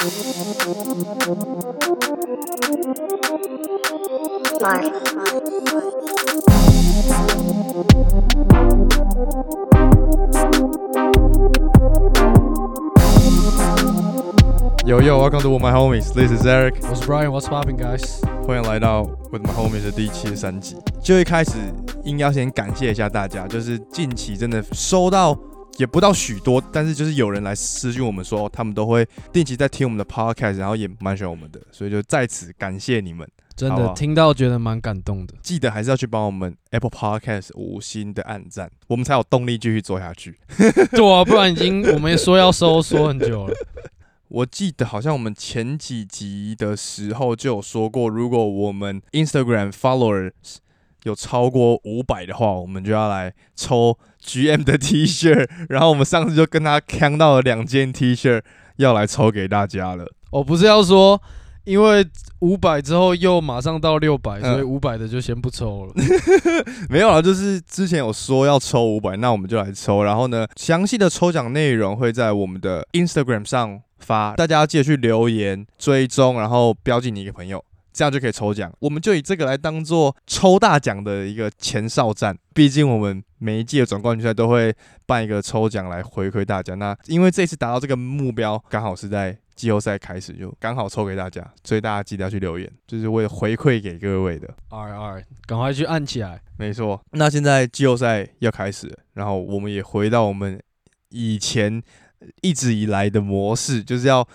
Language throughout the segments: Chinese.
Yo yo, welcome to my homies. This is Eric. 我是 Brian，What's popping, guys？欢迎来到 With My Homies 的第七十三集。就一开始应该要先感谢一下大家，就是近期真的收到也不到许多，但是就是有人来私讯我们说，他们都会定期在听我们的 podcast，然后也蛮喜欢我们的，所以就在此感谢你们。真的听到觉得蛮感动的。记得还是要去帮我们 Apple Podcast 五星的按赞，我们才有动力继续做下去。对啊，不然已经我们也说要收，说很久了。我记得好像我们前几集的时候就有说过，如果我们 Instagram followers 有超过五百的话，我们就要来抽 GM 的 T 恤。然后我们上次就跟他扛到了两件 T 恤，要来抽给大家了。我不是要说，因为五百之后又马上到六百、嗯所以五百的就先不抽了。没有啊，就是之前有说要抽五百，那我们就来抽。然后呢，详细的抽奖内容会在我们的 Instagram 上发，大家要记得去留言追踪，然后标记你一个朋友，这样就可以抽奖。我们就以这个来当做抽大奖的一个前哨战。毕竟我们每一届的总冠军赛都会办一个抽奖来回馈大家。那因为这次达到这个目标，刚好是在季后赛开始，就刚好抽给大家，所以大家记得要去留言，就是为了回馈给各位的。R R，赶快去按起来。没错，那现在季后赛要开始，然后我们也回到我们以前一直以来的模式，就是要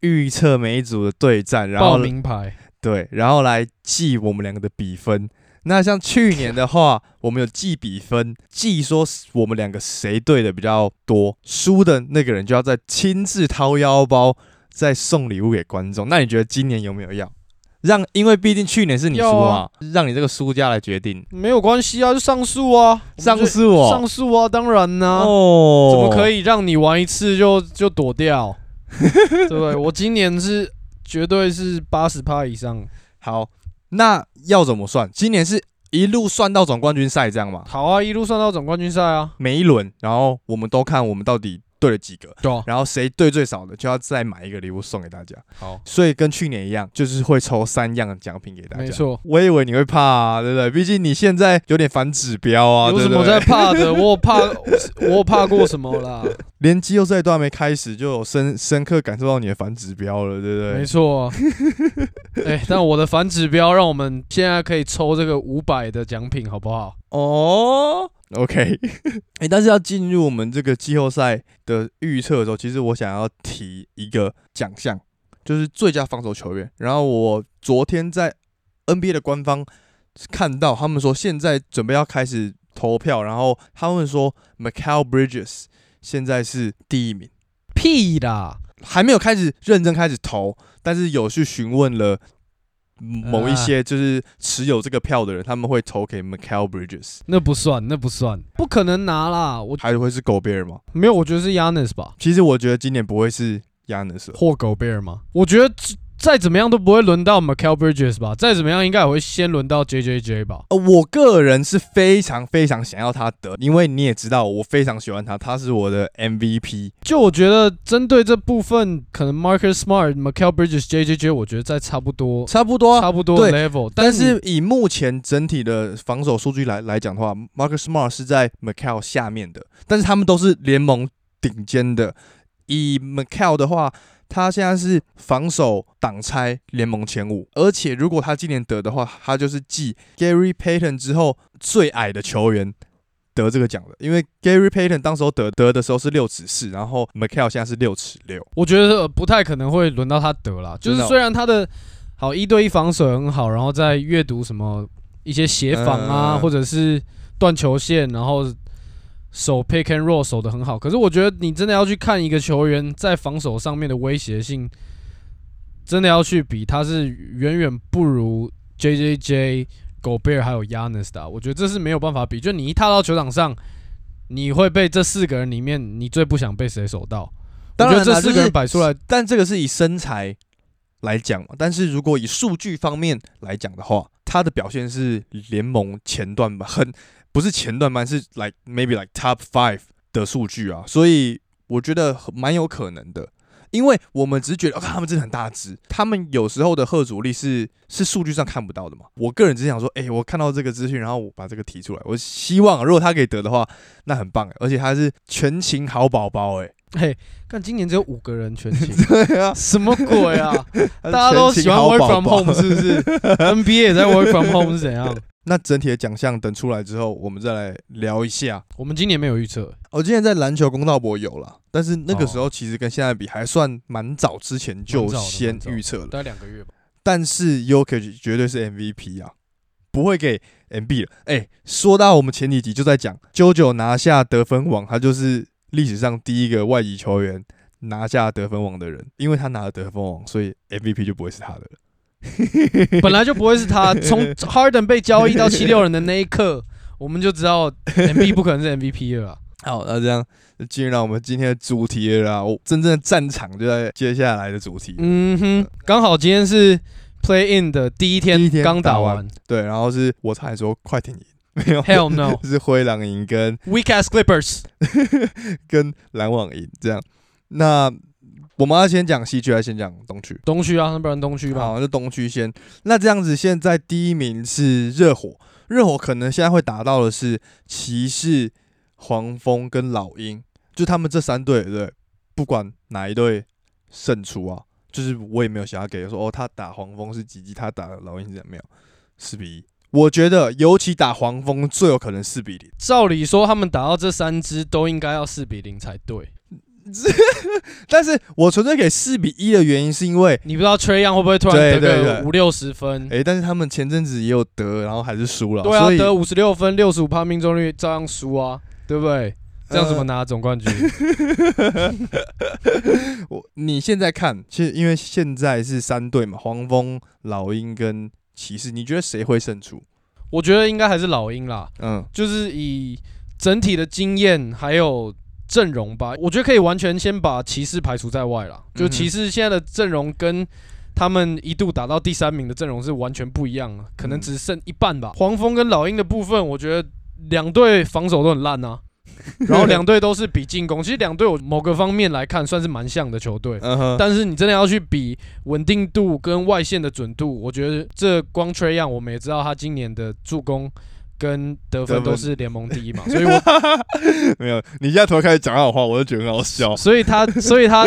预测每一组的对战，然报后名牌，对，然后来记我们两个的比分。那像去年的话，我们有记比分，记说我们两个谁对的比较多，输的那个人就要再亲自掏腰包，再送礼物给观众。那你觉得今年有没有要？让，因为毕竟去年是你输嘛，啊让你这个输家来决定。没有关系啊，就上诉啊，上诉哦上诉啊，当然呢、哦怎么可以让你玩一次就就躲掉？对 不对？我今年是绝对是八十趴以上。好，那要怎么算？今年是一路算到总冠军赛这样吗？好啊，一路算到总冠军赛啊。每一轮，然后我们都看我们到底对了几个，对啊，然后谁对最少的就要再买一个礼物送给大家。好，所以跟去年一样，就是会抽三样奖品给大家。没错。我以为你会怕、啊，对不对？毕竟你现在有点反指标啊，有什么对不对在怕的？我有怕，我有怕过什么啦？连季后赛都还没开始，就有深深刻感受到你的反指标了，对不对？没错、啊。哎、但我的反指标让我们现在可以抽这个五百的奖品，好不好？哦，OK，哎、但是要进入我们这个季后赛的预测的时候，其实我想要提一个奖项，就是最佳防守球员。然后我昨天在 NBA 的官方看到，他们说现在准备要开始投票，然后他们说 Michael Bridges 现在是第一名，屁啦！还没有开始认真开始投，但是有去询问了。某一些就是持有这个票的人，他们会投给 Michael Bridges，那不算，那不算，不可能拿啦！我还会是狗贝尔吗？没有，我觉得是 Yanis 吧，其实我觉得今年不会是 Yanis，了或狗贝尔吗？我觉得再怎么样都不会轮到 Michael Bridges 吧，再怎么样应该也会先轮到 JJJ 吧。呃，我个人是非常非常想要他得，因为你也知道我非常喜欢他，他是我的 MVP。就我觉得针对这部分，可能 Marcus Smart、Michael Bridges、JJJ，我觉得在差不多。差不多啊，差不多 level，但是是以目前整体的防守数据来来讲的话，Marcus Smart 是在 Michael 下面的，但是他们都是联盟顶尖的。以 Michael 的话，他现在是防守挡拆联盟前五，而且如果他今年得的话，他就是继 Gary Payton 之后最矮的球员得这个奖的。因为 Gary Payton 当时候得得的时候是六尺四，然后 Michael 现在是六尺六。我觉得呃不太可能会轮到他得了。就是虽然他的好一对一防守很好，然后在阅读什么一些协防啊，嗯或者是断球线，然后手 pick and roll 守的很好。可是我觉得你真的要去看一个球员在防守上面的威胁性，真的要去比，他是远远不如 J J J、狗贝尔还有 Yanis 的啊。我觉得这是没有办法比。就你一踏到球场上，你会被这四个人里面，你最不想被谁守到？当然这四个就是人摆出来，但这个是以身材来讲嘛，但是如果以数据方面来讲的话，他的表现是联盟前段吧，很不是前段班，是 like maybe like top five 的数据啊，所以我觉得蛮有可能的。因为我们只是觉得、哦、他们真的很大只，他们有时候的贺阻力是是数据上看不到的嘛。我个人只是想说，哎、我看到这个资讯，然后我把这个提出来，我希望如果他可以得的话，那很棒，而且他是全勤好宝宝，哎，嘿，看今年只有五个人全勤，对啊，什么鬼啊？大家都喜欢 work from home 是不是？NBA 也在 work from home 是怎样？那整体的奖项等出来之后，我们再来聊一下。我们今年没有预测，我今年在篮球公道博有了，但是那个时哦候其实跟现在比还算蛮早，之前就先预测了。大概两个月吧。但是 y o k i c 绝对是 MVP 啊，不会给 MB 了。哎、说到我们前几集就在讲，JoJo 拿下得分王，他就是历史上第一个外籍球员拿下得分王的人，因为他拿了得分王，所以 MVP 就不会是他的了。本来就不会是他。从 Harden 被交易到七六人的那一刻，我们就知道 MB 不可能是 MVP 了啦。好，那这样就进入到我们今天的主题了啦。我真正的战场就在接下来的主题。嗯哼，刚好今天是 Play In 的第一天刚打打完完对，然后是我差点说快艇赢，没有，Hell no，Weak 是灰狼赢跟 ass Clippers。跟篮网赢这样。那我们要先讲西区，还是先讲东区？东区啊，那不然东区吧。好，就东区先。那这样子，现在第一名是热火，热火可能现在会打到的是骑士、黄蜂跟老鹰，就他们这三队，对不对？不管哪一队胜出啊，就是我也没有想要给说哦，他打黄蜂是几几，他打老鹰是怎样没有，四比一。我觉得尤其打黄蜂最有可能四比零，照理说，他们打到这三支都应该要四比零才对。但是我纯粹给四比一的原因是因为，你不知道 Trey Young 会不会突然得个五六十分？诶、但是他们前阵子也有得，然后还是输了，对啊，得五十六分，六十五趴命中率照样输啊，对不对？这样怎么呃拿总冠军？我你现在看，其实因为现在是三队嘛，黄蜂、老鹰跟骑士，你觉得谁会胜出？我觉得应该还是老鹰啦，嗯，就是以整体的经验还有阵容吧，我觉得可以完全先把骑士排除在外了。就骑士现在的阵容跟他们一度打到第三名的阵容是完全不一样啊，可能嗯只剩一半吧。黄蜂跟老鹰的部分，我觉得两队防守都很烂啊。然后两队都是比进攻，其实两队我某个方面来看算是蛮像的球队，但是你真的要去比稳定度跟外线的准度，我觉得这光 Trey Young 我们也知道他今年的助攻跟得分都是联盟第一嘛，所以我 没有，你现在突然开始讲好话，我就觉得很好笑。所以他所以他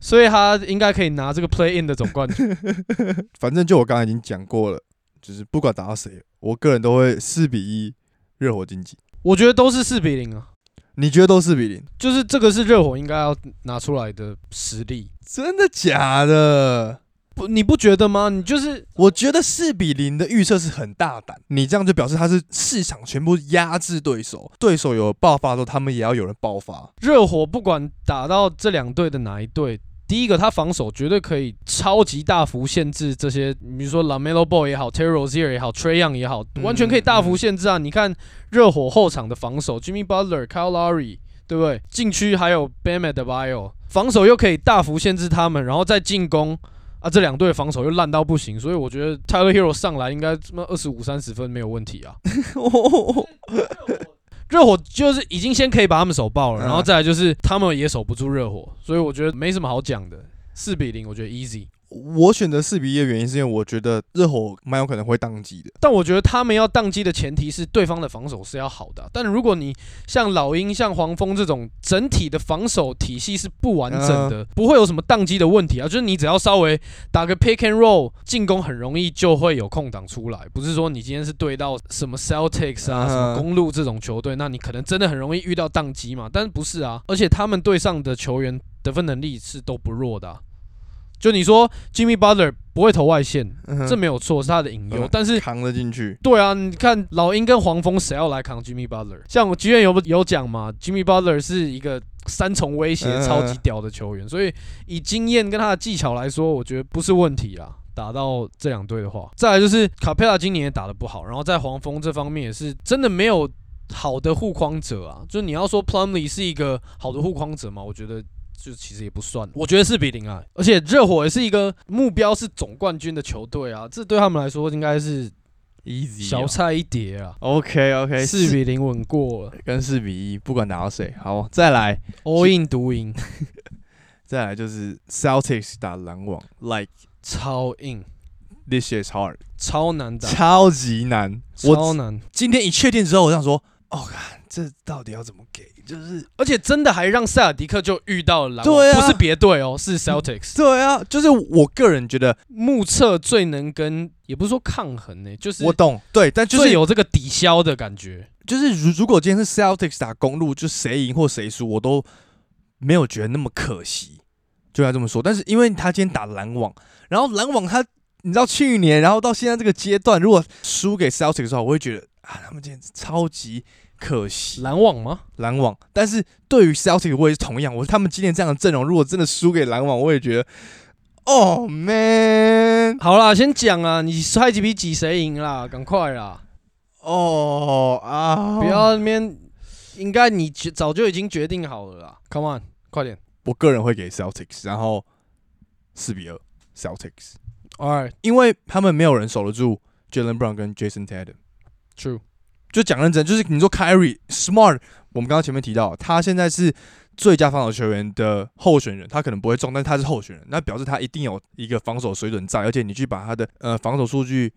所以他应该可以拿这个 Play In 的总冠军。反正就我刚才已经讲过了，就是不管打到谁，我个人都会四比一热火晋级。我觉得都是四比零啊，你觉得都四比零？就是这个是热火应该要拿出来的实力。真的假的？不，你不觉得吗？你就是我觉得四比零的预测是很大胆，你这样就表示他是市场全部压制对手，对手有爆发的时候，他们也要有人爆发。热火不管打到这两队的哪一队，第一个他防守绝对可以超级大幅限制这些，比如说 Lamelo Ball 也好，Terry Rozier 也好，Trey Young 也好，嗯完全可以大幅限制啊！你看热火后场的防守，Jimmy Butler、Kyle Lowry，对不对？禁区还有 Bam Adebayo，防守又可以大幅限制他们，然后再进攻。啊，这两队防守又烂到不行，所以我觉得 Tyler Hero 上来应该他妈二十五三十分没有问题啊。热火就是已经先可以把他们手爆了，嗯然后再来就是他们也守不住热火，所以我觉得没什么好讲的。四比零，我觉得 easy。我选择四比一的原因是因为我觉得热火蛮有可能会宕机的。但我觉得他们要宕机的前提是对方的防守是要好的啊、但如果你像老鹰、像黄蜂这种整体的防守体系是不完整的，不会有什么宕机的问题啊。就是你只要稍微打个 pick and roll，进攻很容易就会有空档出来。不是说你今天是对到什么 Celtics 啊、嗯什么公路这种球队，那你可能真的很容易遇到宕机嘛。但是不是啊？而且他们队上的球员得分能力是都不弱的啊、就你说 Jimmy Butler 不会投外线，嗯这没有错，是他的隐忧。嗯但是扛得进去。对啊，你看老鹰跟黄蜂谁要来扛 Jimmy Butler？像我剧院有有讲嘛，Jimmy Butler 是一个三重威胁嗯超级屌的球员，所以以经验跟他的技巧来说，我觉得不是问题啦。打到这两队的话，再来就是卡佩拉今年也打得不好，然后在黄蜂这方面也是真的没有好的护框者啊。就你要说 Plumlee 是一个好的护框者嘛，我觉得就其实也不算。我觉得四比零啊，而且热火也是一个目标是总冠军的球队啊，这对他们来说应该是 easy 小菜一碟啊。OK OK，四比零稳过了跟四比一，不管打到谁。好，再来，all in 独赢。再来就是 Celtics 打篮网，like 超硬，this is hard，超难打，超级难。我超难，今天一确定之后，我想说，哦，看这到底要怎么给？就是而且真的还让塞尔迪克就遇到了篮网，对啊不是别队哦，是 Celtics。对啊，就是我个人觉得目测最能跟，也不是说抗衡呢、就是我懂，对，但就是有这个抵消的感觉。就是如如果今天是 Celtics 打公路，就谁赢或谁输，我都没有觉得那么可惜，就要这么说。但是因为他今天打篮网，然后篮网他你知道去年，然后到现在这个阶段，如果输给 Celtics 的话，我会觉得啊，他们今天超级可惜。篮网吗？篮网，但是对于 Celtics 我也是同样，我他们今年这样的阵容，如果真的输给篮网，我也觉得，Oh man，好啦，先讲啊，你猜几比几谁赢啦？赶快啦，哦啊，不要那边，应该你早就已经决定好了啦。Come on，快点。我个人会给 Celtics，然后四比二 Celtics，All right, 因为他们没有人守得住 Jalen Brown 跟 Jason Tatum。就讲认真，就是你说 Kyrie Smart，我们刚刚前面提到，他现在是最佳防守球员的候选人，他可能不会中，但是他是候选人，那表示他一定有一个防守水准在，而且你去把他的呃防守数据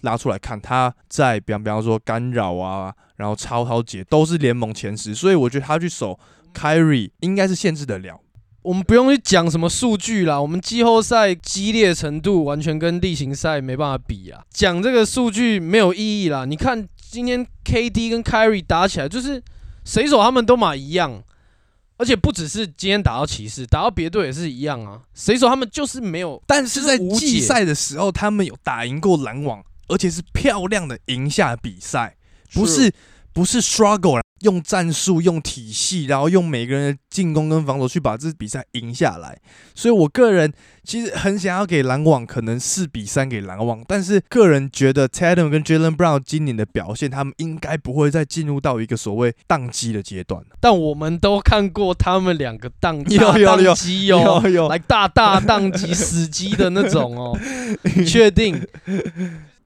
拉出来看，他在比方比方说干扰啊，然后超超解都是联盟前十，所以我觉得他去守 Kyrie 应该是限制得了。我们不用去讲什么数据啦，我们季后赛激烈程度完全跟例行赛没办法比啊。讲这个数据没有意义啦。你看今天 KD 跟 Kyrie 打起来，就是谁手他们都嘛一样，而且不只是今天打到骑士，打到别队也是一样啊。谁手他们就是没有，但是在季赛的时候，他们有打赢过篮网，而且是漂亮的赢下比赛，不是不是 struggle 用战术、用体系，然后用每个人的进攻跟防守去把这比赛赢下来。所以我个人其实很想要给篮网可能四比三给篮网，但是个人觉得 Tatum 跟 Jalen Brown 今年的表现，他们应该不会再进入到一个所谓宕机的阶段。但我们都看过他们两个宕 有有有宕机哦，有有来大大宕机、死机的那种哦，确定。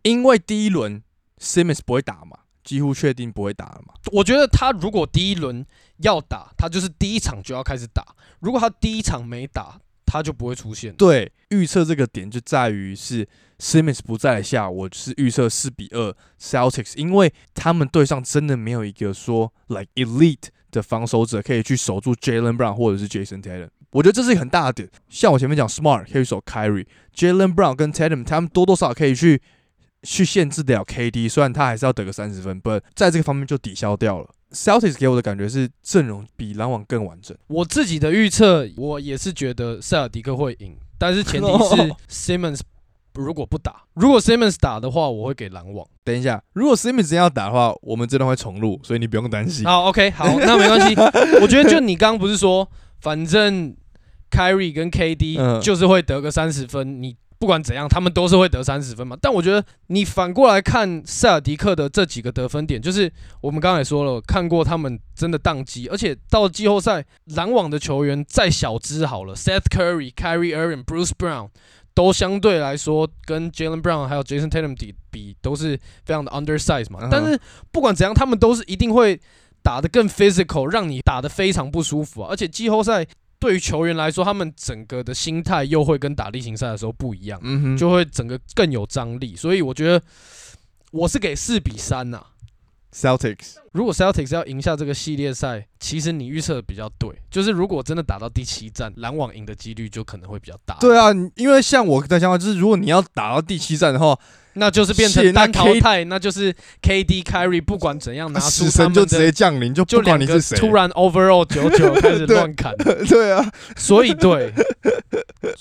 因为第一轮 Simmons 不会打嘛，几乎确定不会打了嘛。我觉得他如果第一轮要打，他就是第一场就要开始打。如果他第一场没打，他就不会出现。对，预测这个点就在于是 Simmons 不在下，我是预测四比二 Celtics，因为他们队上真的没有一个说 like elite 的防守者可以去守住 Jalen Brown 或者是 Jason Tatum。我觉得这是一个很大的点。像我前面讲，Smart 可以守 Kyrie，Jalen Brown 跟 Tatum 他们多多少少可以去去限制得了 KD，虽然他还是要得个三十分，but 在这个方面就抵消掉了。Celtics 给我的感觉是阵容比篮网更完整。我自己的预测，我也是觉得塞尔迪克会赢，但是前提是 Simmons 如果不打，如果 Simmons 打的话，我会给篮网。等一下，如果 Simmons 真要打的话，我们这段会重录，所以你不用担心。好，OK，好，那没关系。我觉得就你刚刚不是说，反正 Kyrie 跟 KD 嗯就是会得个三十分，你不管怎样，他们都是会得三十分嘛。但我觉得你反过来看塞尔迪克的这几个得分点，就是我们刚才也说了，看过他们真的宕机，而且到了季后赛，篮网的球员再小只好了，Seth Curry、Kyrie Irving、Bruce Brown。都相对来说跟 Jalen Brown 还有 Jason Tatum 比比都是非常的 undersize 嘛嗯哼但是不管怎样，他们都是一定会打得更 physical，让你打得非常不舒服啊！而且季后赛对于球员来说，他们整个的心态又会跟打例行赛的时候不一样，嗯，就会整个更有张力。所以我觉得我是给四比三呐、Celtics 如果 Celtics 要赢下这个系列赛，其实你预测的比较对，就是如果真的打到第七战，篮网赢的几率就可能会比较大。对啊，因为像我的想法就是，如果你要打到第七战的话，那就是变成单淘汰，那就是 KD Kyrie 不管怎样拿出死他们神就直接，降临，就就不管两个你是谁，突然 overall 九九开始对乱砍。对啊，所以对，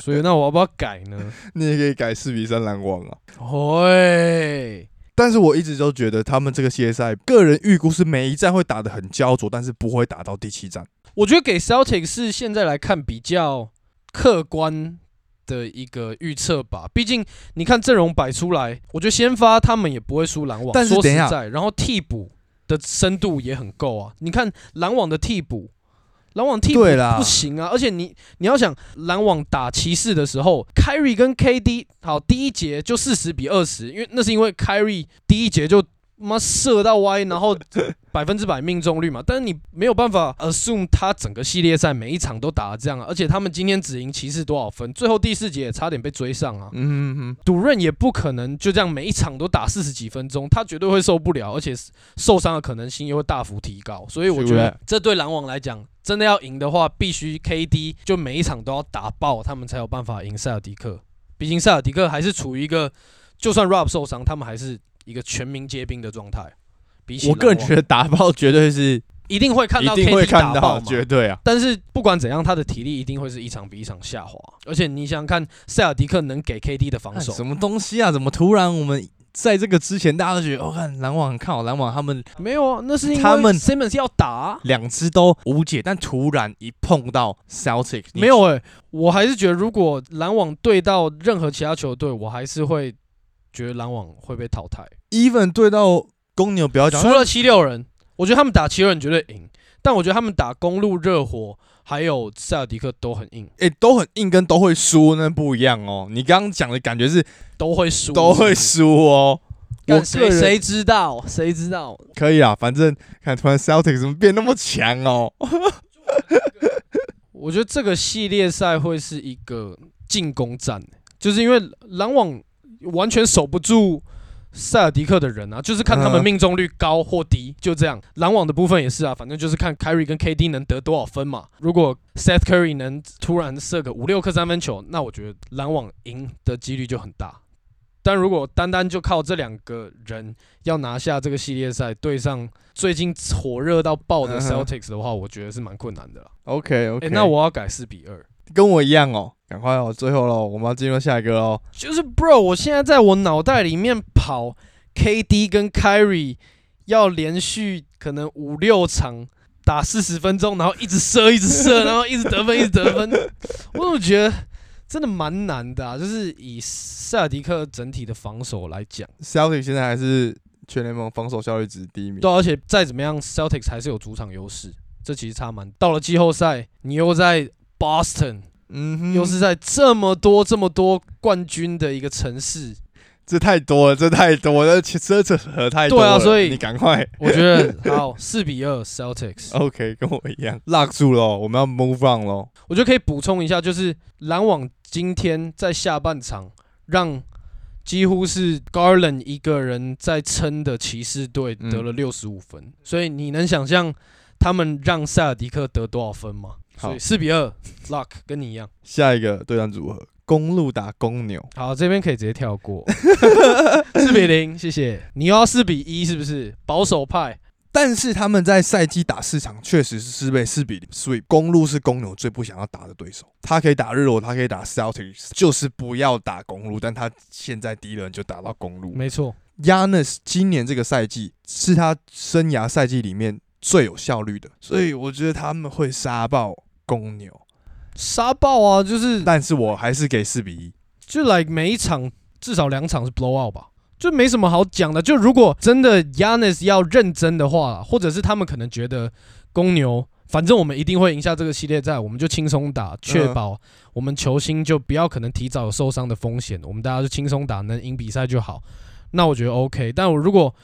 所以那我要不要改呢？你也可以改四比三篮网啊。会，但是我一直都觉得他们这个系列赛，个人预估是每一战会打得很焦灼，但是不会打到第七战。我觉得给 Celtic 是现在来看比较客观的一个预测吧。毕竟你看阵容摆出来，我觉得先发他们也不会输篮网。但是等一下实在，然后替补的深度也很够啊。你看篮网的替补。篮网替补对啦不行啊，而且你你要想篮网打骑士的时候，Kyrie 跟 KD 好第一节就四十比二十，因为那是因为 Kyrie 第一节就妈射到歪，然后 百分之百命中率嘛，但是你没有办法 assume 他整个系列赛每一场都打得这样啊，而且他们今天只赢骑士多少分，最后第四节也差点被追上啊。嗯哼哼，赌润也不可能就这样每一场都打四十几分钟，他绝对会受不了，而且受伤的可能性又会大幅提高。所以我觉得这对篮网来讲，真的要赢的话，必须 KD 就每一场都要打爆，他们才有办法赢塞尔迪克。毕竟塞尔迪克还是处于一个，就算 Rob 受伤，他们还是一个全民皆兵的状态。比起我个人觉得打爆绝对是一定会看到 KD 打爆嘛。绝对啊。但是不管怎样，他的体力一定会是一场比一场下滑。而且你想想看，塞尔迪克能给 KD 的防守什么东西啊？怎么突然我们在这个之前大家都觉得，我、哦、看篮网很看好篮网，他们没有啊？那是因为他们 Simmons 要打啊、两支都无解，但突然一碰到 Celtic，没有诶、我还是觉得如果篮网对到任何其他球队，我还是会觉得篮网会被淘汰。even 对到公牛，不要讲除了七六人，我觉得他们打七六人绝对赢，但我觉得他们打公路、热火还有塞尔迪克都很硬，哎、都很硬，跟都会输那不一样哦。你刚刚讲的感觉是都会输，都会输哦。我谁谁知道？谁知道？可以啊，反正看突然 Celtic 怎么变那么强哦。我觉得这个系列赛会是一个进攻战，就是因为篮网完全守不住塞尔迪克的人啊，就是看他们嗯命中率高或低，就这样。篮网的部分也是啊，反正就是看 Kyrie 跟 KD 能得多少分嘛。如果 Seth Curry 能突然射个五六颗三分球，那我觉得篮网赢的几率就很大。但如果单单就靠这两个人要拿下这个系列赛，对上最近火热到爆的 Celtics 的话，我觉得是蛮困难的啦。OK OK，那我要改四比二。跟我一样哦，赶快哦，最后喽，我们要进入下一个喽。就是 Bro，我现在在我脑袋里面跑 KD 跟 Kyrie 要连续可能五六场打四十分钟，然后一直射一直射，然后一直得分一直得分，我怎么觉得真的蛮难的啊？就是以塞尔迪克整体的防守来讲，Celtic 现在还是全联盟防守效率值第一名。对啊，而且再怎么样，Celtics 还是有主场优势，这其实差蛮。到了季后赛，你又在 Boston，嗯哼，又是在这么多这么多冠军的一个城市，这太多了，这太多了，这这这扯太多了。对啊所以你赶快我觉得 好，四比二 Celtics。OK，跟我一样，lock 住了，我们要 move on 喽。我觉得可以补充一下，就是篮网今天在下半场让几乎是 Garland 一个人在撑的骑士队嗯得了六十五分，所以你能想象他们让塞尔迪克得多少分吗？好所以四比二，Luck 跟你一样。下一个对战组合，公路打公牛。好，这边可以直接跳过，四比零，谢谢。你又要四比一是不是？保守派，但是他们在赛季打四场，确实是被四比零 sweep。公路是公牛最不想要打的对手，他可以打日落，他可以打 Celtics，就是不要打公路。但他现在第一轮就打到公路。没错，Yanis 今年这个赛季是他生涯赛季里面最有效率的，所以我觉得他们会杀爆公牛。杀爆啊！就是但是我还是给四比一。就 like 每一场至少两场是 blow out 吧，就没什么好讲的。就如果真的 Yanis 要认真的话，或者是他们可能觉得公牛，反正我们一定会赢下这个系列赛，我们就轻松打，确保我们球星就不要可能提早有受伤的风险，我们大家就轻松打，能赢比赛就好。那我觉得 OK。但我如果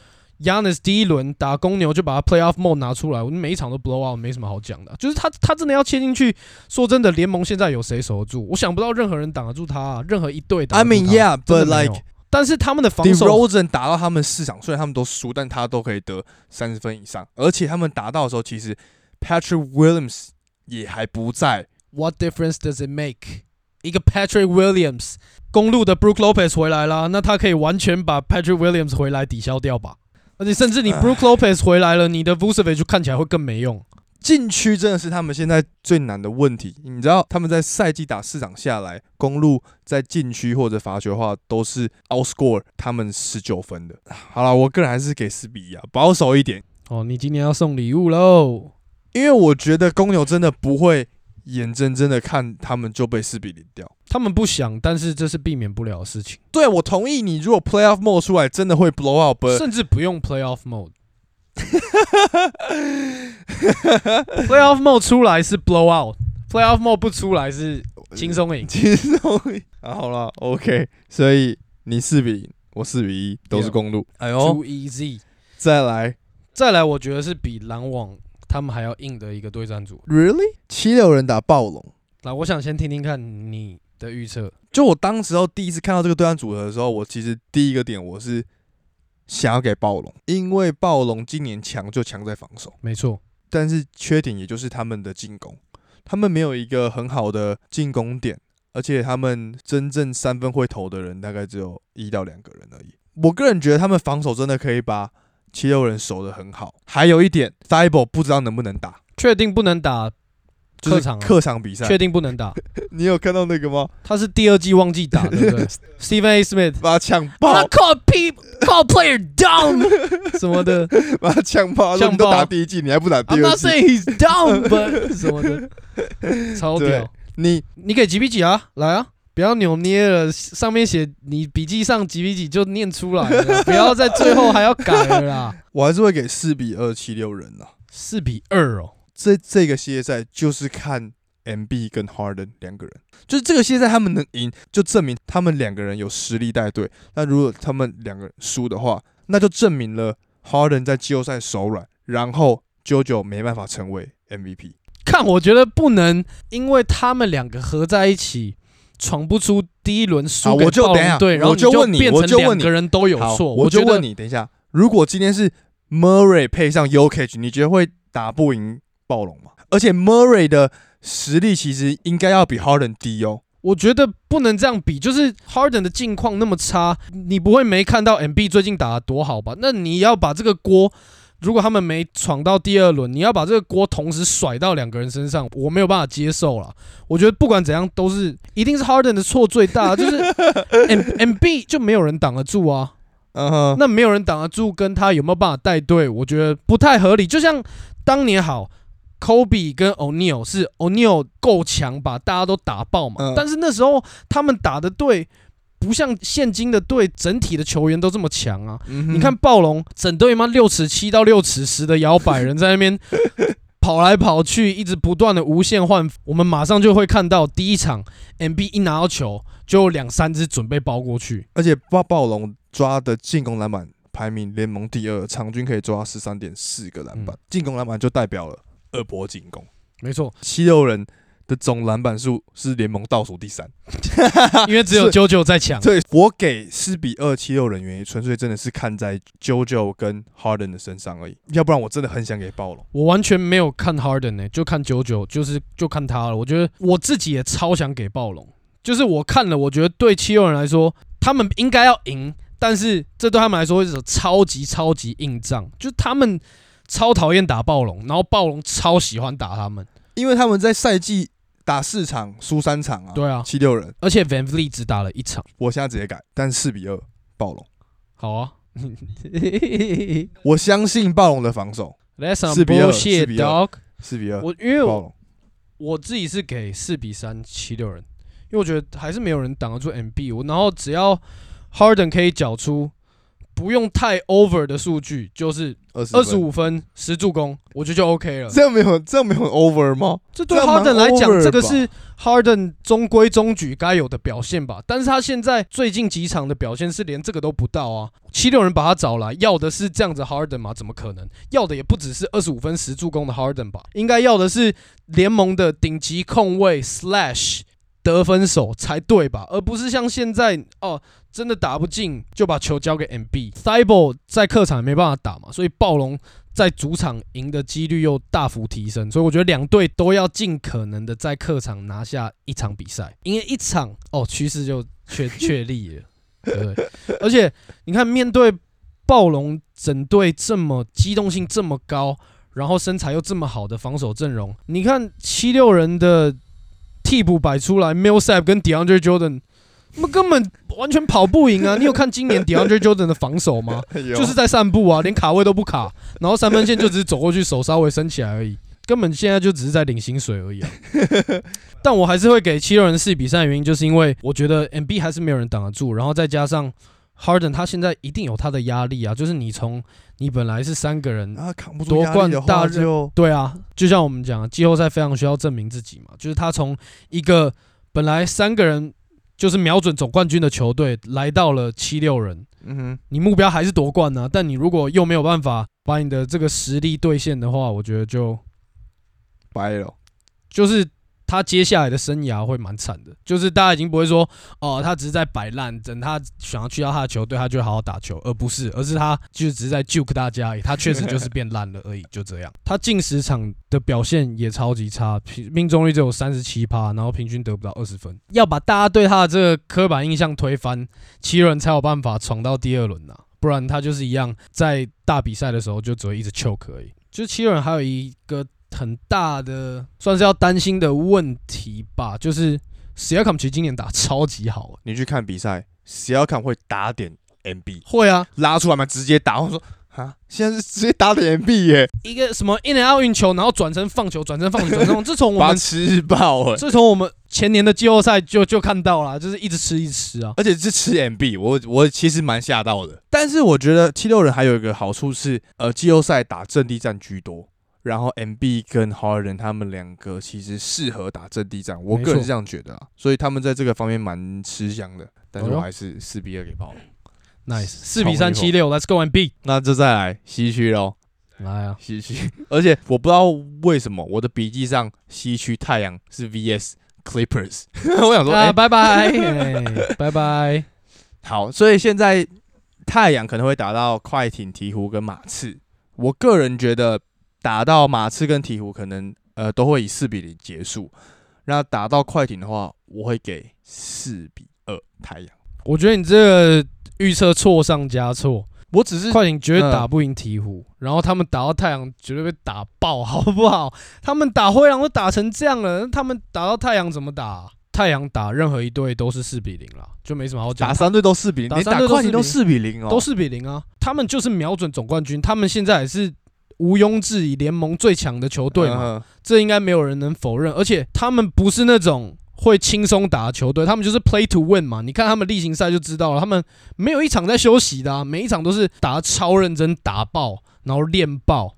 Yanis 第一轮打公牛就把他 playoff mode 拿出来，我们每一场都 blow out，没什么好讲的。就是他他真的要切进去，说真的，联盟现在有谁守得住？我想不到任何人挡得住他、啊，任何一队挡 I 得住 mean yeah, but like 但是他们的防守 DeRozan 打到他们四场，虽然他们都输，但他都可以得三十分以上，而且他们打到的时候，其实 Patrick Williams 也还不在。What difference does it make？一个 Patrick Williams，公路的 Brook Lopez 回来啦，那他可以完全把 Patrick Williams 回来抵消掉吧？而且甚至你唉 Brook Lopez 回来了，你的 Vucevic 就看起来会更没用。禁区真的是他们现在最难的问题。你知道他们在赛季打四场下来，公路在禁区或者罚球的话都是 outscore 他们十九分的。好了，我个人还是给四比一啊，保守一点，哦，你今年要送礼物喽？因为我觉得公牛真的不会眼睁睁的看他们就被四比零掉。他们不想，但是这是避免不了的事情，对，我同意你。如果 playoff mode 出来，真的会 blow out，but 甚至不用 Playoff Mode。Playoff Mode 出来是 Blow Out，Playoff Mode 不出来是轻松赢。轻松。啊，好了，OK，所以你四比零，我四比一，都是公路。哎呦，Too easy。再来再来，我觉得是比篮网他们还要硬的一个对战组。Really？七六人打暴龙。那，我想先听听看你的预测。就我当时候第一次看到这个对战组合的时候，我其实第一个点我是想要给暴龙，因为暴龙今年强就强在防守，没错，但是缺点也就是他们的进攻，他们没有一个很好的进攻点，而且他们真正三分会投的人大概只有一到两个人而已。我个人觉得他们防守真的可以把七六人守得很好。还有一点 h i b l 不知道能不能打，确定不能打就是客场啊客场比赛确，定不能打。你有看到那个吗？他是第二季忘记打，对不对？Stephen A. Smith。把他抢爆，call people call player Down 什么的把他抢爆，呛你都打爆第一季，你还不打第，I'm 二 not？saying he's down，but 什么的，超屌。你你给几比几啊？来啊，不要扭捏了，上面写你笔记上几比几就念出来了，不要在最后还要改了啦。我还是会给四比二七六人啊。四比二哦，这这个系列赛就是看 MB 跟 Harden 两个人，就是这个系列赛他们能赢，就证明他们两个人有实力带队。那如果他们两个人输的话，那就证明了 Harden 在季后赛手软，然后 JoJo 没办法成为 MVP。看我觉得不能，因为他们两个合在一起。闯不出第一轮输给我就等一下暴龙队，然后我就问你我就问你两个人都有，错。我就问你，等一下，如果今天是 Murray 配上 Yokich，你觉得会打不赢暴龙吗？而且 Murray 的实力其实应该要比 Harden 低哦。我觉得不能这样比，就是 Harden 的境况那么差，你不会没看到 MB 最近打得多好吧？那你要把这个锅，如果他们没闯到第二轮，你要把这个锅同时甩到两个人身上，我没有办法接受了。我觉得不管怎样都是，一定是 Harden 的错最大，就是 M MB 就没有人挡得住啊。嗯哼，那没有人挡得住，跟他有没有办法带队，我觉得不太合理。就像当年好，Kobe 跟 O'Neal 是 O'Neal 够强，把大家都打爆嘛。嗯但是那时候他们打的队不像现今的队，整体的球员都这么强啊。嗯你看暴龙整队妈六尺七到六尺十的摇摆人在那边 跑来跑去，一直不断的无限换，我们马上就会看到第一场 MB 一拿到球就有两三只准备包过去。而且暴暴龙抓的进攻篮板排名联盟第二，场均可以抓十三点四个篮板，嗯进攻篮板就代表了二波进攻。没错，七六人的总篮板数是联盟倒数第三，因为只有 是九九在抢。对我给四比二七六人原因，纯粹真的是看在 JoJo 跟 Harden 的身上而已，要不然我真的很想给暴龙。我完全没有看 Harden 呢、就看九九，就是就看他了。我觉得我自己也超想给暴龙，就是我看了，我觉得对七六人来说，他们应该要赢，但是这对他们来说是种超级超级硬仗，就是他们超讨厌打暴龙，然后暴龙超喜欢打他们。因为他们在赛季打四场输三场啊，对啊。七六人，而且 Van Vliet 只打了一场，我现在直接改，但四比二暴龙，好啊。我相信暴龙的防守。4比2 bullshit, 4比2 dog。四比二我因为我我自己是给四比三七六人，因为我觉得还是没有人挡得住 MB。我然后只要 Harden 可以缴出不用太 over 的数据，就是二十二十，五分十助攻，我觉得就 OK 了。这样没有这样没有很 over 吗？这对 Harden 来讲，这个是 Harden 中规中矩该有的表现吧。但是他现在最近几场的表现是连这个都不到啊。七六人把他找来，要的是这样子 Harden 吗？怎么可能？要的也不只是二十五分十助攻的 Harden 吧？应该要的是联盟的顶级控卫 slash 得分手才对吧？而不是像现在哦，真的打不进就把球交给 MB。t h i b a l 在客场也没办法打嘛，所以暴龙在主场赢的几率又大幅提升，所以我觉得两队都要尽可能的在客场拿下一场比赛，因为一场哦，趋势就确 确立了，对不对？而且你看，面对暴龙整队这么机动性这么高，然后身材又这么好的防守阵容，你看七六人的替补摆出来，Millsap 跟 DeAndre Jordan。他们根本完全跑不赢啊！你有看今年 DeAndre Jordan 的防守吗？就就是在散步啊，连卡位都不卡，然后三分线就只是走过去，手稍微伸起来而已，根本现在就只是在领薪水而已啊。但我还是会给七六人四比赛的原因，就是因为我觉得 MB 还是没有人挡得住，然后再加上 Harden 他现在一定有他的压力啊，就是你从你本来是三个人。夺冠大热对啊，就像我们讲的，季后赛非常需要证明自己嘛。就是他从一个本来三个人就是瞄准总冠军的球队，来到了七六人，嗯哼你目标还是夺冠呢、但你如果又没有办法把你的这个实力兑现的话，我觉得就掰了。就是他接下来的生涯会蛮惨的。就是大家已经不会说哦，他只是在摆烂，等他想要去到他的球队，他就好好打球，而不是，而是他就只是在 juke 大家而已。他确实就是变烂了而已，就这样。他近十场的表现也超级差，平命中率只有三十七趴，然后平均得不到二十分。要把大家对他的这个刻板印象推翻，七人才有办法闯到第二轮呐、不然他就是一样，在大比赛的时候就只会一直 choke 而已。就七人还有一个很大的算是要担心的问题吧，就是 k a m 其实今年打超级好，你去看比赛 k a m 会打点 MB，会啊，拉出来嘛，直接打。我说啊，现在是直接打点 MB 耶，一个什么 in and out 运球，然后转成放球，转成放球，转成这从我们 吃爆哎！这从我们前年的季后赛就就看到了，就是一直吃一直吃啊。而且是吃 MB，我我其实蛮吓到的。但是我觉得七六人还有一个好处是，呃，季后赛打阵地战居多，然后 MB 跟 Harden 他们两个其实适合打阵地战，我个人是这样觉得啊，所以他们在这个方面蛮吃香的。但是我还是四比二给爆了。Nice，四比三七六，Let's go and beat，那就再来西区喽，来啊！西区，而且我不知道为什么我的笔记上西区太阳是 VS Clippers，我想说，拜拜，哎 拜拜。好，所以现在太阳可能会打到快艇、鹈鹕跟马刺。我个人觉得打到马刺跟鹈鹕可能呃都会以四比零结束。那打到快艇的话，我会给四比二太阳。我觉得你这个预测错上加错，我只是快艇绝对嗯打不赢鹈鹕，然后他们打到太阳绝对被打爆，好不好？他们打灰狼都打成这样了，那他们打到太阳怎么打、太阳打任何一队都是四比零啦，就没什么好讲。打三队都四比零，连打三队都打快艇都四比零哦，都四比零啊，他们就是瞄准总冠军，他们现在也是毋庸置疑联盟最强的球队嘛，嗯这应该没有人能否认。而且他们不是那种会轻松打的球队，他们就是 play to win 嘛。你看他们例行赛就知道了，他们没有一场在休息的、啊，每一场都是打得超认真，打爆，然后练爆，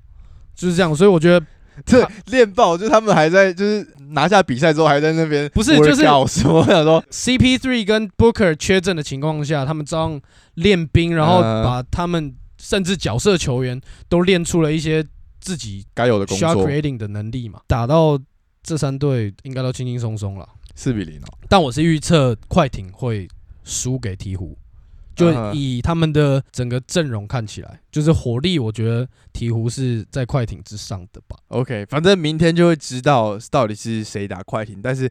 就是这样。所以我觉得对，练爆，就是他们还在，就是拿下比赛之后还在那边不是就是什么，我想说，CP3 跟 Booker 缺阵的情况下，他们照样练兵，然后嗯把他们甚至角色球员都练出了一些自己该有的工 shot 作 creating 的能力嘛。打到这三队应该都轻轻松松了。四比零哦。但我是预测快艇会输给鹈鹕，就嗯以他们的整个阵容看起来，就是火力，我觉得鹈鹕是在快艇之上的吧。OK，反正明天就会知道到底是谁打快艇。但是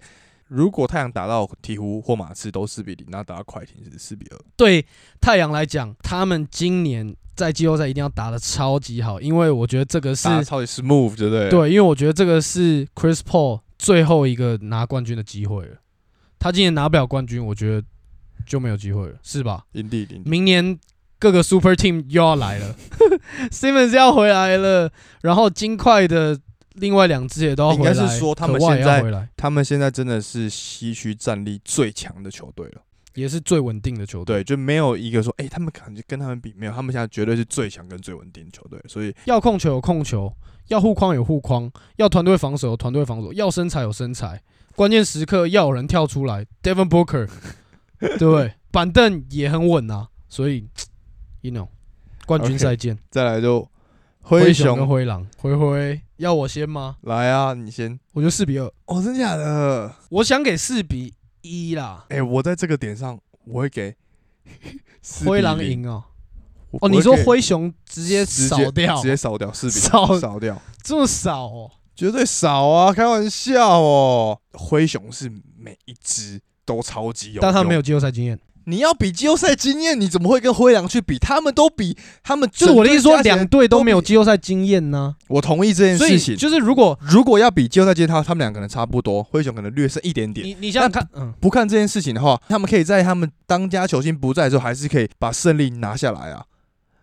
如果太阳打到鹈鹕或马刺都四比零，那打到快艇是四比二。对太阳来讲，他们今年在季后赛一定要打的超级好，因为我觉得这个是超级 smooth，对不对？，对，因为我觉得这个是 Chris Paul 最后一个拿冠军的机会了。他今年拿不了冠军，我觉得就没有机会了，是吧？营地营地。明年各个 Super Team 又要来了，Simmons 要回来了，然后金块的另外两支也都要回来，应该是说他们现在要回来，他们现在真的是西区战力最强的球队了。也是最稳定的球队。对，就没有一个说，哎、他们感觉跟他们比没有，他们现在绝对是最强跟最稳定的球队。所以要控球有控球，要护框有护框，要团队防守有团队防守，要身材有身材，关键时刻要有人跳出来，Devin Booker，对不对？板凳也很稳啊，所以，you know，冠军赛见。再来就灰灰熊跟熊灰狼，灰灰要我先吗？来啊，你先。我觉得四比二，哦，真假的？我想给四比一啦。哎、我在这个点上我会给 灰狼赢哦。哦，你说灰熊直接扫掉，直接扫掉四比扫扫掉，这么少哦？绝对少啊！开玩笑哦。灰熊是每一只都超级有，但他没有。季后赛经验，你要比季后赛经验，你怎么会跟灰狼去比？他们都比他们就是我的意思说，两队都没有季后赛经验呢。我同意这件事情。就是如果如果要比季后赛经验，他他们两个人差不多，灰熊可能略胜一点点。你你想想看，嗯，不看这件事情的话，他们可以在他们当家球星不在的时候，还是可以把胜利拿下来啊。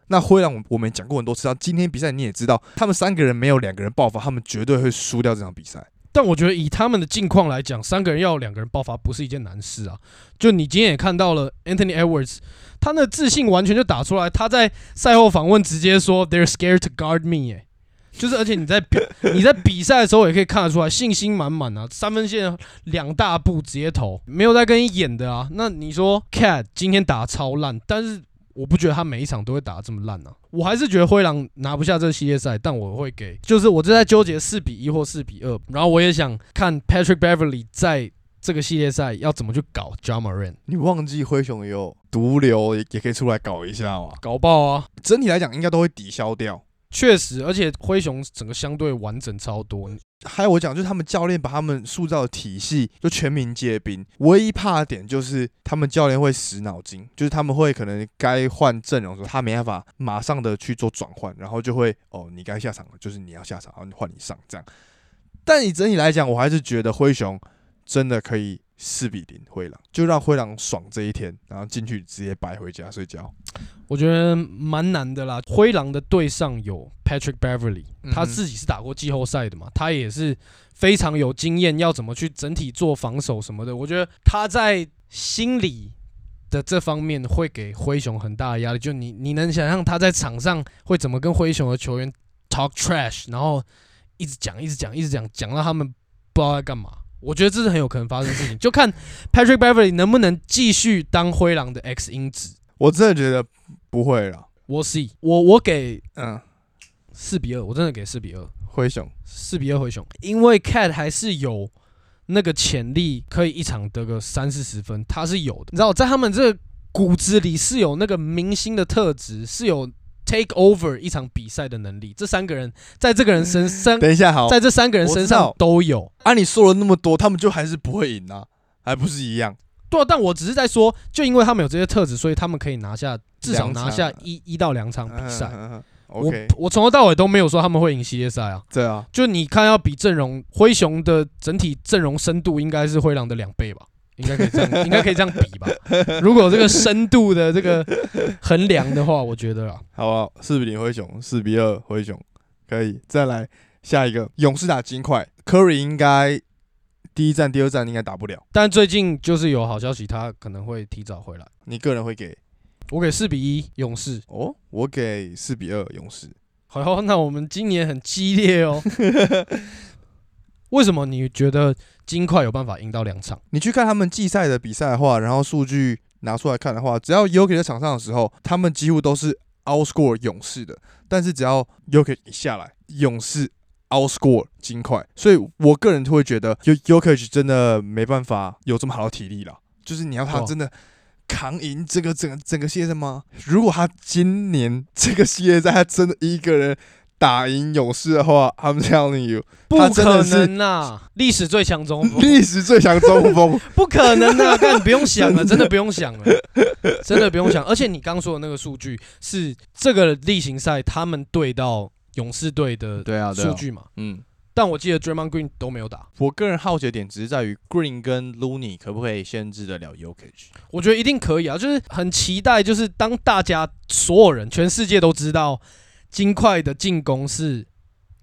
那灰狼，我们讲过很多次，啊，今天比赛你也知道，他们三个人没有两个人爆发，他们绝对会输掉这场比赛。但我觉得以他们的境况来讲，三个人要有两个人爆发不是一件难事啊。就你今天也看到了 Anthony Edwards，他的自信完全就打出来。他在赛后访问直接说 “They're scared to guard me”，哎，就是而且你在比 你在比赛的时候也可以看得出来，信心满满啊，三分线两大步直接投，没有在跟你演的啊。那你说 Cat 今天打超烂，但是我不觉得他每一场都会打得这么烂啊。我还是觉得灰狼拿不下这个系列赛，但我会给，就是我正在纠结四比一或四比二，然后我也想看 Patrick Beverly 在这个系列赛要怎么去搞 John Moran，你忘记灰熊有毒瘤也也可以出来搞一下嘛？搞爆啊！整体来讲应该都会抵消掉。确实，而且灰熊整个相对完整超多。还有我讲，就是他们教练把他们塑造的体系就全民皆兵，唯一怕的点就是他们教练会死脑筋，就是他们会可能该换阵容的时候，他没办法马上的去做转换，然后就会哦，你该下场了，就是你要下场，然后换你上这样。但你整体来讲，我还是觉得灰熊真的可以四比零灰狼，就让灰狼爽这一天，然后进去直接白回家睡觉。我觉得蛮难的啦。灰狼的队上有 Patrick Beverly，他自己是打过季后赛的嘛，他也是非常有经验，要怎么去整体做防守什么的。我觉得他在心理的这方面会给灰熊很大的压力。就你你能想象他在场上会怎么跟灰熊的球员 talk trash，然后一直讲一直讲一直讲，讲到他们不知道在干嘛。我觉得这是很有可能发生的事情，就看 Patrick Beverly 能不能继续当灰狼的 X 因子。我真的觉得不会了。我 see，我我给嗯，四比二，我真的给四比二，灰熊四比二灰熊，因为 Cat 还是有那个潜力，可以一场得个三四十分，他是有的。你知道，在他们这个骨子里是有那个明星的特质，是有 take over 一场比赛的能力。这三个人在这个人身上，等一下好，在这三个人身上我知道都有。啊，你说了那么多，他们就还是不会赢啊，还不是一样？对啊，但我只是在说，就因为他们有这些特质，所以他们可以拿下至少拿下一一到两场比赛。我我从头到尾都没有说他们会赢系列赛啊。对啊，就你看，要比阵容，灰熊的整体阵容深度应该是灰狼的两倍吧？应该可以这样，应该可以这样比吧？如果这个深度的这个衡量的话，我觉得啊，好不好？四比零灰熊，四比二灰熊，可以。再来下一个，勇士打金块，Curry 应该第一站、第二站应该打不了。但最近就是有好消息，他可能会提早回来。你个人会给？我给四比一勇士。哦，我给四比二勇士。好，那我们今年很激烈哦。为什么你觉得金块有办法赢到两场？你去看他们季赛的比赛的话，然后数据拿出来看的话，只要 Yoki 在场上的时候，他们几乎都是 outscore 勇士的。但是只要 Yoki 一下来，勇士 outscore 金块。所以我个人就会觉得 Yokich 真的没办法有这么好的体力了。就是你要他哦真的扛赢这个整个整个系列赛吗？如果他今年这个系列赛他真的一个人打赢勇士的话，I'm telling you，不可的能呐！历史最强中锋，历史最强中锋。不可能啊！但不用想了，真的不用想了，真的不用想。而且你刚说的那个数据是这个例行赛他们对到勇士队的对啊，数据嘛？嗯。但我记得 Draymond Green 都没有打，我个人好奇的点只是在于 Green 跟 Looney 可不可以限制得了 Yokich？我觉得一定可以啊！就是很期待，就是当大家所有人全世界都知道金块的进攻是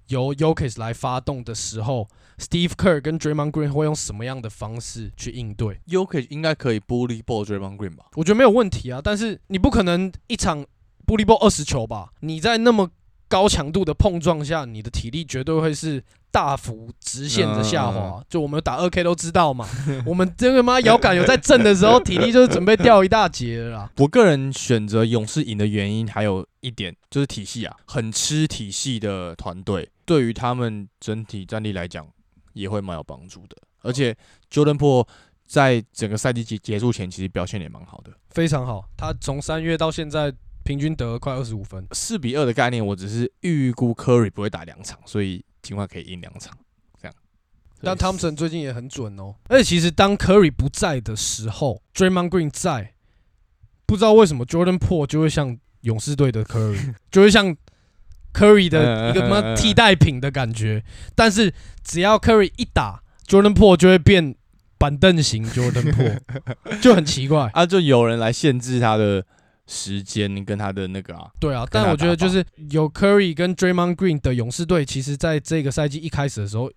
由 Yokis 来发动的时候，Steve Kerr 跟 Draymond Green 会用什么样的方式去应对？Yokich 应该可以 bully ball Draymond Green 吧？我觉得没有问题啊，但是你不可能一场 bully ball 二十球吧？你在那么高强度的碰撞下，你的体力绝对会是大幅直线的下滑。嗯就我们打二 K 都知道嘛，我们这个妈摇杆有在震的时候，体力就是准备掉一大截了啦。我个人选择勇士赢的原因还有一点就是体系啊，很吃体系的团队，对于他们整体战力来讲也会蛮有帮助的。而且 Jordan Po 在整个赛季结结束前其实表现也蛮好的。非常好，他从三月到现在平均得了快二十五分。四比二的概念，我只是预估 Curry 不会打两场，所以尽快可以赢两场，这样。但 Thompson 最近也很准哦，而且其实当 Curry 不在的时候，Draymond Green 在，不知道为什么 Jordan Po 就会像勇士队的 Curry，就会像 Curry 的一个什么替代品的感觉。但是只要 Curry 一打，Jordan Po 就会变板凳型 Jordan Po，就很奇怪。啊，就有人来限制他的时间跟他的那个啊，对啊，但我觉得就是有 Curry 跟 Draymond Green 的勇士队，其实在这个赛季一开始的时候，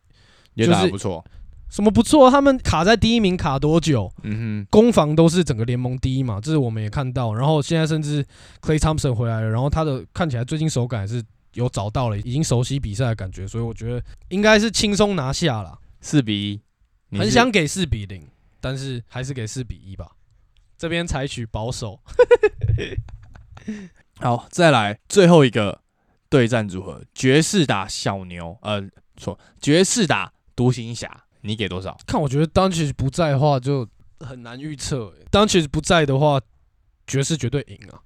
也就是打得不错。什么不错，他们卡在第一名卡多久？嗯哼攻防都是整个联盟第一嘛，这是我们也看到。然后现在甚至 Clay Thompson 回来了，然后他的看起来最近手感也是有找到了，已经熟悉比赛的感觉，所以我觉得应该是轻松拿下了。哼，四比一，很想给四比零，但是还是给四比一吧。这边采取保守。好，再来最后一个对战组合，爵士打小牛，呃，错，爵士打独行侠，你给多少？看，我觉得当其实不在的话就很难预测。n c h 不在的话，爵士绝对赢啊。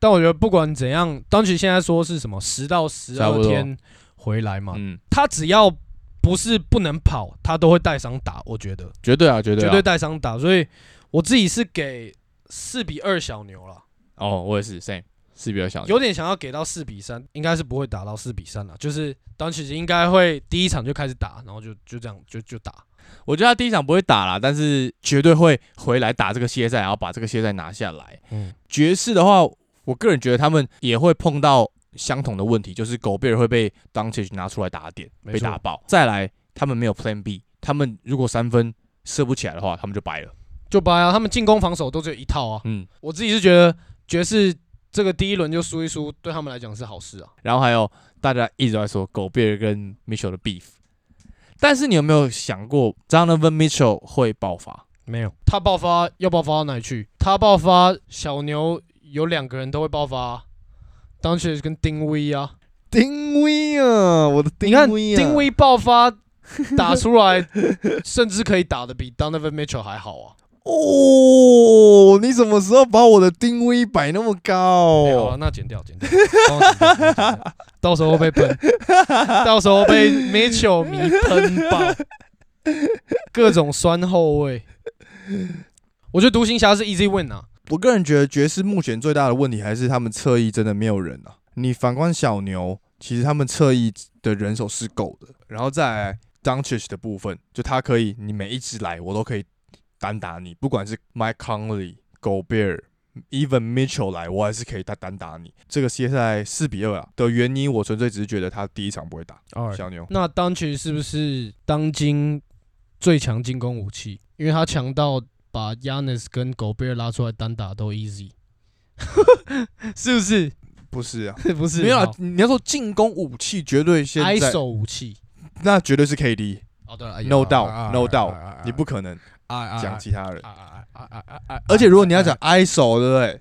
但我觉得不管怎样 c h 现在说是什么十到十二天回来嘛，嗯，他只要不是不能跑，他都会带伤打。我觉得绝对啊，绝对绝对带伤打，所以我自己是给四比二小牛了。哦，我也是 same。四比二小牛，有点想要给到四比三，应该是不会打到四比三了。就是当其实应该会第一场就开始打，然后就就这样就就打。我觉得他第一场不会打了，但是绝对会回来打这个系列赛，然后把这个系列赛拿下来。嗯，爵士的话，我个人觉得他们也会碰到相同的问题，就是狗贝尔会被当其拿出来打点，被打爆。再来，他们没有 Plan B，他们如果三分射不起来的话，他们就白了，就掰啊。他们进攻防守都只有一套啊。嗯，我自己是觉得爵士。这个第一轮就输一输，对他们来讲是好事啊。然后还有大家一直在说狗贝尔跟 Mitchell 的 beef，但是你有没有想过 Donovan Mitchell 会爆发？没有，他爆发要爆发到哪里去？他爆发，小牛有两个人都会爆发，当时跟丁威啊，丁威啊，我的丁威啊，丁威爆发打出来，甚至可以打的比 Donovan Mitchell 还好啊。哦，你什么时候把我的定位摆那么高？好啊，那剪掉，剪掉，到时候被喷，到时候被 Mitchell 迷喷爆，各种酸后味。我觉得独行侠是 easy win 啊。我个人觉得爵士目前最大的问题还是他们侧翼真的没有人啊。你反观小牛，其实他们侧翼的人手是够的。然后在 Doncic 的部分，就他可以，你每一支来我都可以。单打你，不管是 Mike Conley、Gobert、Even Mitchell 来，我还是可以单单打你。这个系赛四比二啊的原因，我纯粹只是觉得他第一场不会打小牛。那当曲是不是当今最强进攻武器？因为他强到把 Yanis 跟 Gobert 拉出来单打都 easy，是不是？不是啊，不是。没有啊，你要说进攻武器，绝对现在手武器，那绝对是 KD。哦，对了，No doubt，No doubt，你不可能。讲其他人啊啊啊啊啊，而且如果你要讲 ISO，对不对？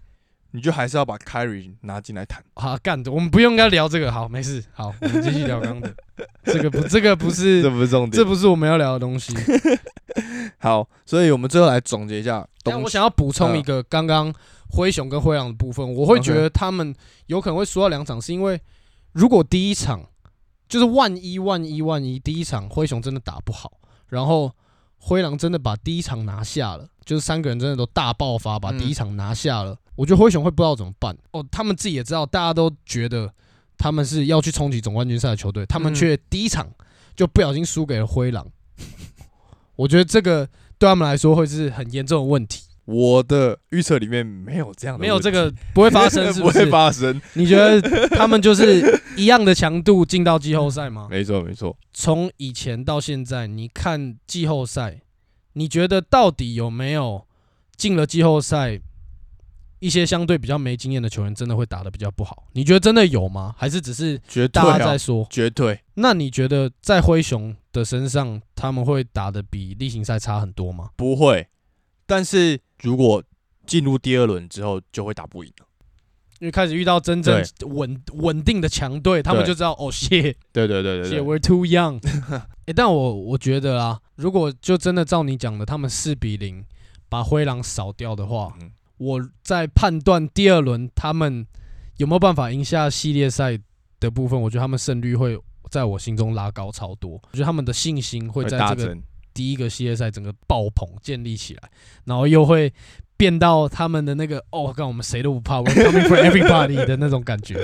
你就还是要把 Carry 拿进来谈。好，干的，我们不用跟他聊这个，好，没事，好，我们继续聊刚的。这个不，这个不是，这不是重点，这不是我们要聊的东西。好，所以我们最后来总结一下。但我想要补充一个，刚刚灰熊跟灰狼的部分，我会觉得他们有可能会输到两场，是因为如果第一场就是万一万一万一第一场灰熊真的打不好，然后。灰狼真的把第一场拿下了，就是三个人真的都大爆发，把第一场拿下了。我觉得灰熊会不知道怎么办哦，他们自己也知道，大家都觉得他们是要去冲击总冠军赛的球队，他们却第一场就不小心输给了灰狼。我觉得这个对他们来说会是很严重的问题。我的预测里面没有这样的，没有这个不会发生，是不会发生。你觉得他们就是一样的强度进到季后赛吗？没错，没错。从以前到现在，你看季后赛，你觉得到底有没有进了季后赛一些相对比较没经验的球员真的会打的比较不好？你觉得真的有吗？还是只是大家在说？绝对。那你觉得在灰熊的身上，他们会打的比例行赛差很多吗？不会。但是如果进入第二轮之后，就会打不赢了，因为开始遇到真正稳稳定的强队，他们就知道哦，谢，对对对对谢，We're too young。哎，但我我觉得啊，如果就真的照你讲的，他们四比零把灰狼扫掉的话，我在判断第二轮他们有没有办法赢下系列赛的部分，我觉得他们胜率会在我心中拉高超多，我觉得他们的信心会在这个。第一个系列赛整个爆棚建立起来，然后又会变到他们的那个哦，看我们谁都不怕，We're coming for everybody 的那种感觉。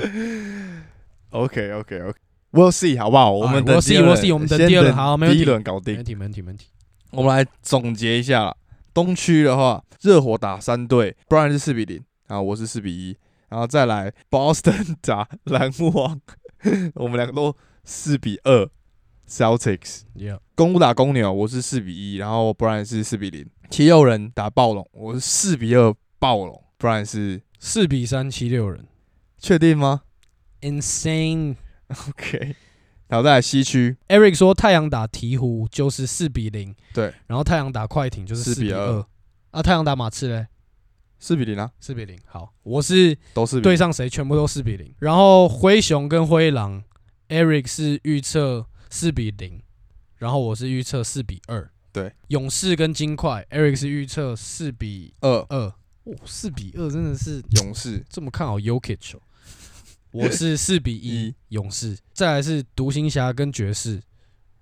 OK OK OK，We'll see 好不好？我们 We'll see，We'll see，我们的第二轮好，没问题，第一轮搞定，没问题，没问题，没问题。我们来总结一下，东区的话，热火打三队，Brian 是四比零，啊我是四比一，然后再来 Boston 打篮网，我们两个都四比二。Celtics，Yeah，公打公牛，我是四比一，然后不然是四比零。七六人打暴龙，我是四比二暴龙，不然是四比三七六人，确定吗？Insane，OK。然后再来西区，Eric 说太阳打鹈鹕就是四比零，对，然后太阳打快艇就是四比二，啊，太阳打马刺嘞，四比零啊，四比零。好，我是都是对上谁全部都四比零。然后灰熊跟灰狼，Eric 是预测四比零，然后我是预测四比二。对，勇士跟金块，Eric 是预测四比二二。哦，四比二真的是勇士这么看好 Yokich 哦。我是四比一 勇士，再来是独行侠跟爵士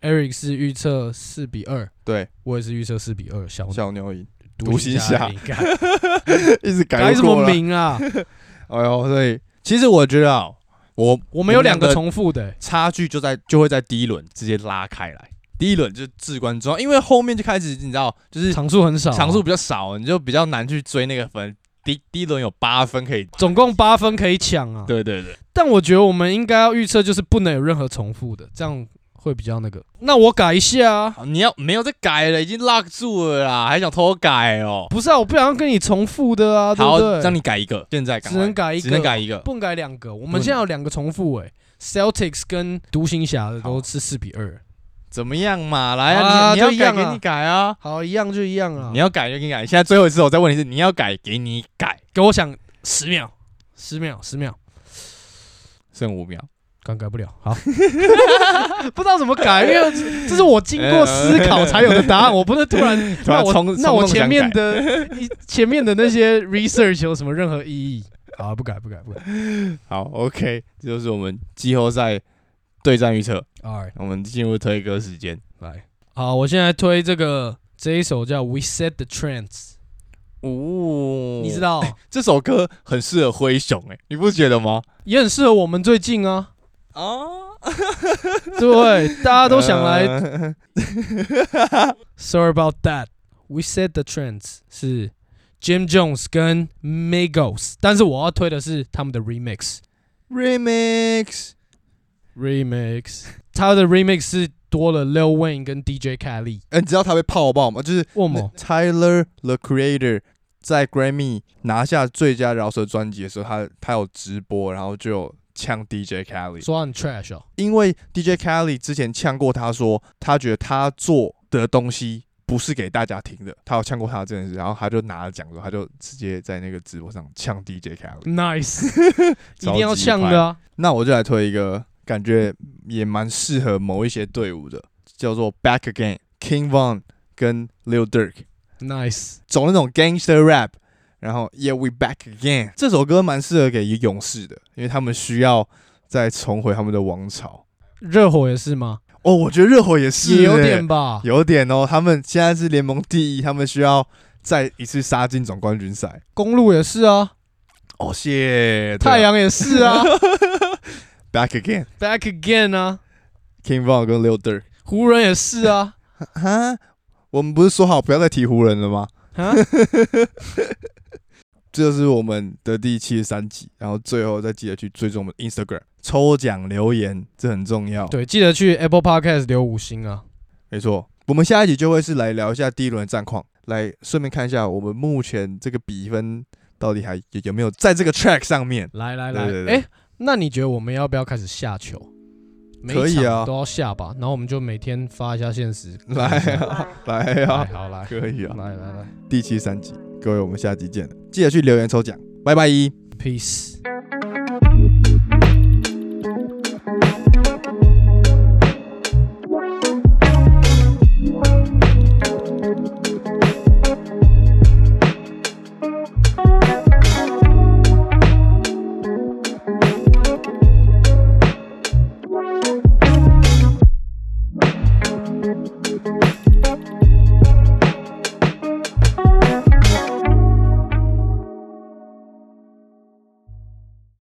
，Eric 是预测四比二，对我也是预测四比二，小小牛赢，独行侠 一直改改什么？名啊？哎呦，所以其实我觉得啊，我我们有两个重复的。欸、差距就在就会在第一轮直接拉开来，第一轮就至关重要，因为后面就开始你知道，就是场数很少啊、场数比较少，你就比较难去追那个分。第第一轮有八分可以，总共八分可以抢啊。对对对，但我觉得我们应该要预测，就是不能有任何重复的，这样会比较那个。那我改一下啊。你要没有再改了，已经 lock 住了啦，还想偷改哦？不是啊，我不想要跟你重复的啊，对好不对？，让你改一个，现在赶只快能改一个，只能改一个。不能改两个。我们现在有两个重复诶、Celtics 跟独行侠的都是四比二。怎么样嘛？来啊，啊你你要就一样啊改给你改啊，好，一样就一样啊。你要改就给你改。现在最后一次，我再问你一次，你要改给你改，给我想十秒，十秒，十秒，剩五秒。刚改不了。好，不知道怎么改，因为这是我经过思考才有的答案，我不能突然。那我那我前面的一 前面的那些 research 有什么任何意义？好，不改，不改，不改。好，OK，这就是我们季后赛对战预测。All right，我们进入推歌时间。来，好，我现在推这个这一首叫《We Set the Trends》，哦你知道，这首歌很适合灰熊哎，你不觉得吗？也很适合我们最近啊，哦，对？大家都想来呃 Sorry about that. We said the trends 是 Jim Jones 跟 Migos，但是我要推的是他们的 remix。remix。remix，他的 remix 是多了 Lil Wayne 跟 DJ Khaled。哎，你知道他被泡爆吗？就是？Tyler the Creator 在 Grammy 拿下最佳饶舌专辑的时候，他他有直播，然后就有呛 DJ Kelly，说很 trash 哦。因为 DJ Khaled 之前呛过他说，他觉得他做的东西不是给大家听的，他有呛过他这件事，然后他就拿了奖之后，他就直接在那个直播上呛 DJ Khaled。Nice，一定要呛的啊！那我就来推一个感觉也蛮适合某一些队伍的，叫做 Back Again King Von 跟 Lil Durk。Nice，走那种 gangster rap，然后 Yeah We Back Again 这首歌蛮适合给勇士的，因为他们需要再重回他们的王朝。热火也是吗？哦，我觉得热火也是、也有欸点吧。有点哦，他们现在是联盟第一，他们需要再一次杀进总冠军赛。公路也是啊，哦，谢太阳也是啊 Back Again，Back again 啊，King Von 跟 Lil Durk 湖人也是啊。哈，我们不是说好不要再提湖人了吗？啊，这是我们的第七十三集，然后最后再记得去追踪我们 Instagram 抽奖留言，这很重要。对，记得去 Apple Podcast 留五星啊。没错，我们下一集就会是来聊一下第一轮的战况，来顺便看一下我们目前这个比分到底还有有没有在这个 track 上面。来来来，哎，那你觉得我们要不要开始下球？可以啊都要下吧，然后我们就每天发一下现实。来啊，来来，啊，好来，可以啊。来来来第七十三集，各位，我们下集见，记得去留言抽奖，拜拜。，Peace。